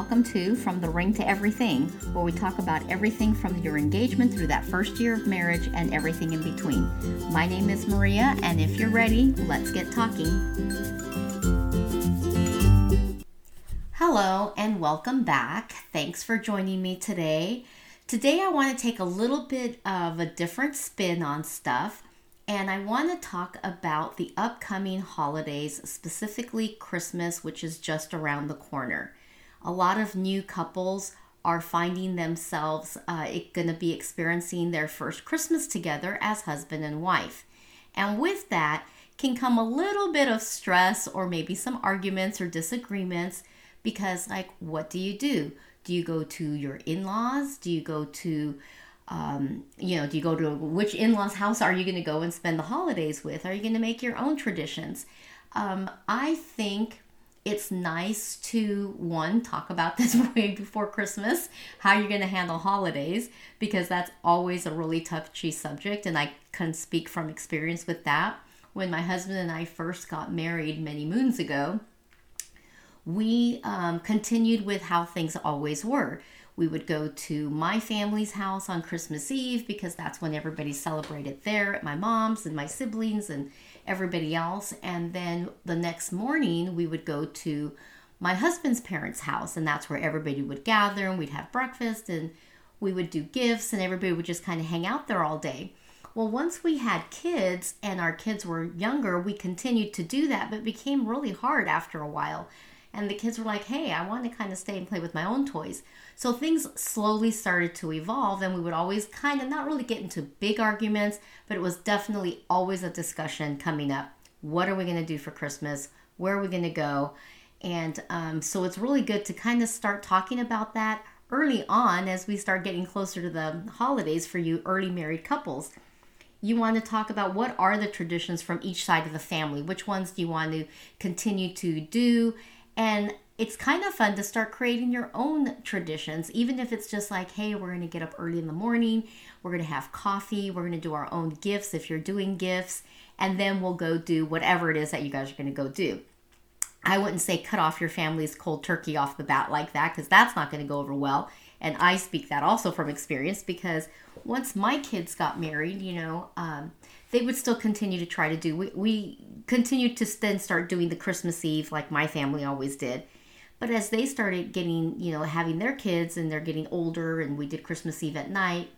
welcome to From the Ring to Everything, where we talk about everything from your engagement through that first year of marriage and everything in between. My name is Maria, and if you're ready, let's get talking. Hello, and welcome back. Thanks for joining me today. Today, I want to take a little bit of a different spin on stuff and I want to talk about the upcoming holidays, specifically Christmas, which is just around the corner. A lot of new couples are finding themselves uh, going to be experiencing their first Christmas together as husband and wife. And with that can come a little bit of stress or maybe some arguments or disagreements because, like, what do you do? Do you go to your in laws? Do you go to um, you know, do you go to which in law's house are you going to go and spend the holidays with? Are you going to make your own traditions? Um, I think it's nice to one talk about this way before Christmas, how you're going to handle holidays, because that's always a really touchy subject, and I can speak from experience with that. When my husband and I first got married many moons ago, we um, continued with how things always were we would go to my family's house on Christmas Eve because that's when everybody celebrated there at my mom's and my siblings and everybody else. And then the next morning, we would go to my husband's parents' house, and that's where everybody would gather and we'd have breakfast and we would do gifts, and everybody would just kind of hang out there all day. Well, once we had kids and our kids were younger, we continued to do that, but it became really hard after a while and the kids were like, hey, I want to kind of stay and play with my own toys. So things slowly started to evolve, and we would always kind of not really get into big arguments, but it was definitely always a discussion coming up. What are we going to do for Christmas? Where are we going to go? And um, so it's really good to kind of start talking about that early on as we start getting closer to the holidays for you early married couples you want to talk about what are the traditions from each side of the family which ones do you want to continue to do and it's kind of fun to start creating your own traditions, even if it's just like, hey, we're going to get up early in the morning, we're going to have coffee, we're going to do our own gifts if you're doing gifts, and then we'll go do whatever it is that you guys are going to go do. I wouldn't say cut off your family's cold turkey off the bat like that because that's not going to go over well. And I speak that also from experience because once my kids got married, you know, um, they would still continue to try to do. We, we continued to then start doing the Christmas Eve like my family always did. But as they started getting, you know, having their kids and they're getting older and we did Christmas Eve at night,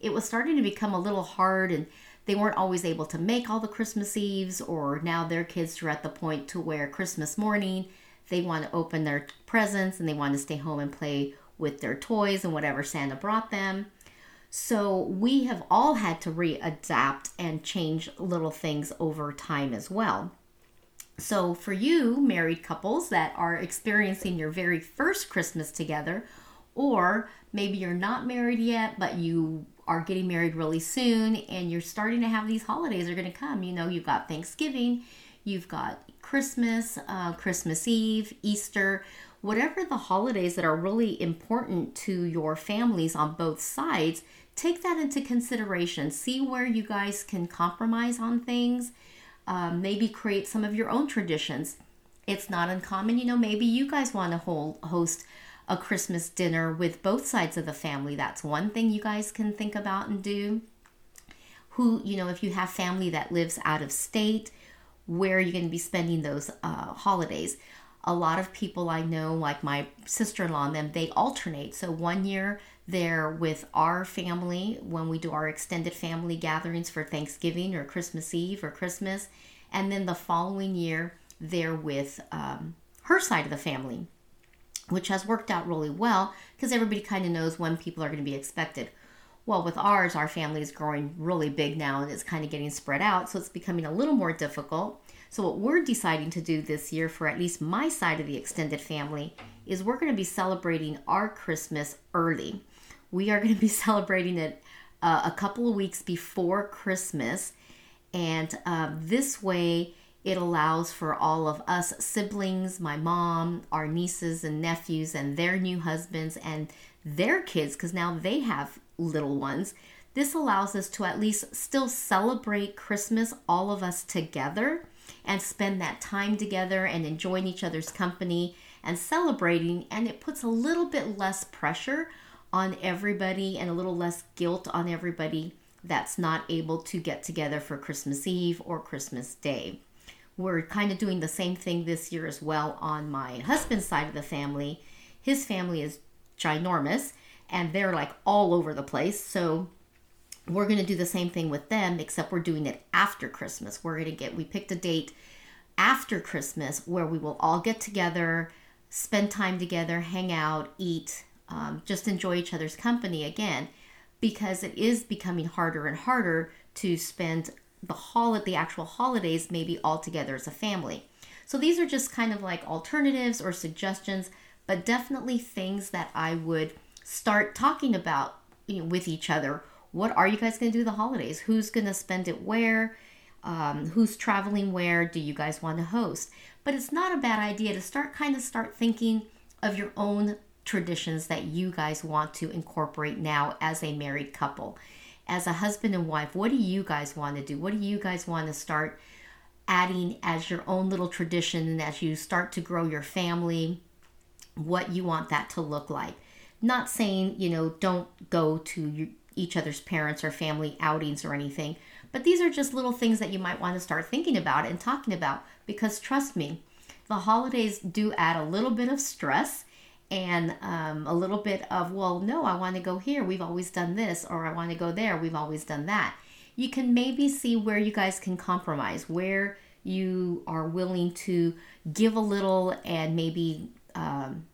it was starting to become a little hard and they weren't always able to make all the Christmas Eves or now their kids are at the point to where Christmas morning they want to open their presents and they want to stay home and play with their toys and whatever Santa brought them. So we have all had to readapt and change little things over time as well. So, for you, married couples that are experiencing your very first Christmas together, or maybe you're not married yet, but you are getting married really soon and you're starting to have these holidays are going to come. You know, you've got Thanksgiving, you've got Christmas, uh, Christmas Eve, Easter, whatever the holidays that are really important to your families on both sides take that into consideration. See where you guys can compromise on things. Um, maybe create some of your own traditions. It's not uncommon, you know, maybe you guys want to hold, host a Christmas dinner with both sides of the family. That's one thing you guys can think about and do. Who, you know, if you have family that lives out of state, where you're you going to be spending those uh, holidays? A lot of people I know, like my sister in law and them, they alternate. So one year there with our family when we do our extended family gatherings for Thanksgiving or Christmas Eve or Christmas. And then the following year, they're with um, her side of the family, which has worked out really well because everybody kind of knows when people are going to be expected. Well, with ours, our family is growing really big now and it's kind of getting spread out, so it's becoming a little more difficult. So, what we're deciding to do this year for at least my side of the extended family is we're going to be celebrating our Christmas early we are going to be celebrating it uh, a couple of weeks before Christmas. And uh, this way, it allows for all of us siblings, my mom, our nieces and nephews, and their new husbands and their kids, because now they have little ones. This allows us to at least still celebrate Christmas, all of us together, and spend that time together and enjoying each other's company and celebrating, and it puts a little bit less pressure on everybody and a little less guilt on everybody that's not able to get together for Christmas Eve or Christmas Day. We're kind of doing the same thing this year as well on my husband's side of the family. His family is ginormous and they're like all over the place. So we're going to do the same thing with them, except we're doing it after Christmas. We're going to get, we picked a date after Christmas where we will all get together, spend time together, hang out, eat, um, just enjoy each other's company again, because it is becoming harder and harder to spend the hol- the actual holidays maybe all together as a family. So these are just kind of like alternatives or suggestions, but definitely things that I would start talking about you know, with each other. What are you guys going to do the holidays? Who's going to spend it where? Um, who's traveling where? Do you guys want to host? But it's not a bad idea to start kind of start thinking of your own traditions that you guys want to incorporate now as a married couple. As a husband and wife, what do you guys want to do? What do you guys want to start adding as your own little tradition and as you start to grow your family? What you want that to look like. Not saying, you know, don't go to your, each other's parents or family outings or anything, but these are just little things that you might want to start thinking about and talking about because trust me, the holidays do add a little bit of stress and um, a little bit of, well, no, I want to go here. We've always done this, or I want to go there. We've always done that. You can maybe see where you guys can compromise, where you are willing to give a little and maybe, um,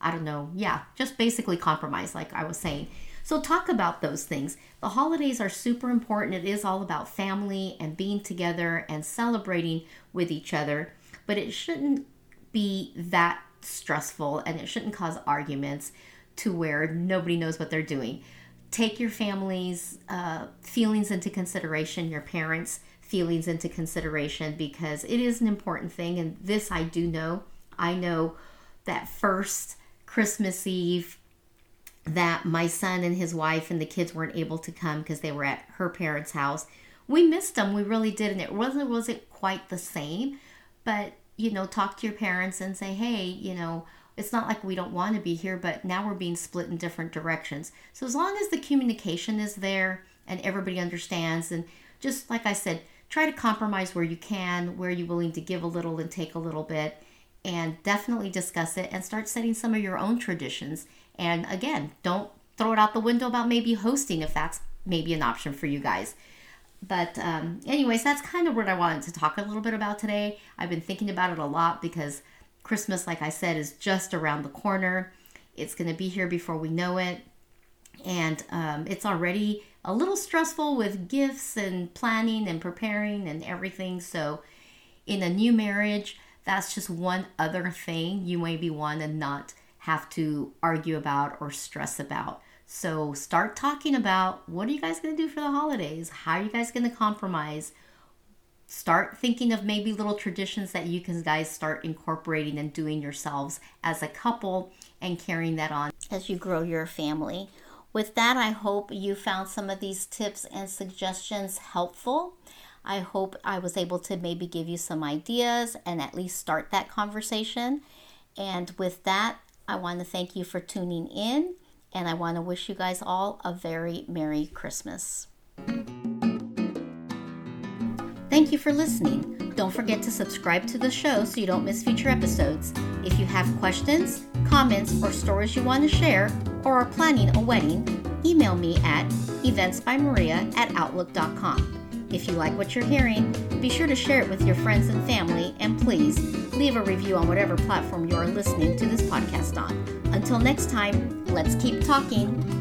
I don't know, yeah, just basically compromise, like I was saying. So, talk about those things. The holidays are super important. It is all about family and being together and celebrating with each other, but it shouldn't be that stressful and it shouldn't cause arguments to where nobody knows what they're doing. Take your family's uh, feelings into consideration, your parents' feelings into consideration, because it is an important thing. And this I do know. I know that first Christmas Eve, that my son and his wife and the kids weren't able to come because they were at her parents' house. We missed them, we really did, and it wasn't wasn't quite the same, but you know, talk to your parents and say, hey, you know, it's not like we don't want to be here, but now we're being split in different directions. So as long as the communication is there and everybody understands, and just like I said, try to compromise where you can, where you're willing to give a little and take a little bit, and definitely discuss it and start setting some of your own traditions. And again, don't throw it out the window about maybe hosting if that's maybe an option for you guys. But, um, anyways, that's kind of what I wanted to talk a little bit about today. I've been thinking about it a lot because Christmas, like I said, is just around the corner. It's going to be here before we know it. And um, it's already a little stressful with gifts and planning and preparing and everything. So, in a new marriage, that's just one other thing you maybe want to not have to argue about or stress about. So start talking about what are you guys going to do for the holidays? How are you guys going to compromise? Start thinking of maybe little traditions that you can guys start incorporating and doing yourselves as a couple and carrying that on as you grow your family. With that, I hope you found some of these tips and suggestions helpful. I hope I was able to maybe give you some ideas and at least start that conversation. And with that, I want to thank you for tuning in and I want to wish you guys all a very Merry Christmas. Thank you for listening. Don't forget to subscribe to the show so you don't miss future episodes. If you have questions, comments, or stories you want to share, or are planning a wedding, email me at eventsbymaria at outlook.com. If you like what you're hearing, be sure to share it with your friends and family, and please leave a review on whatever platform you are listening to this podcast on. Until next time, let's keep talking.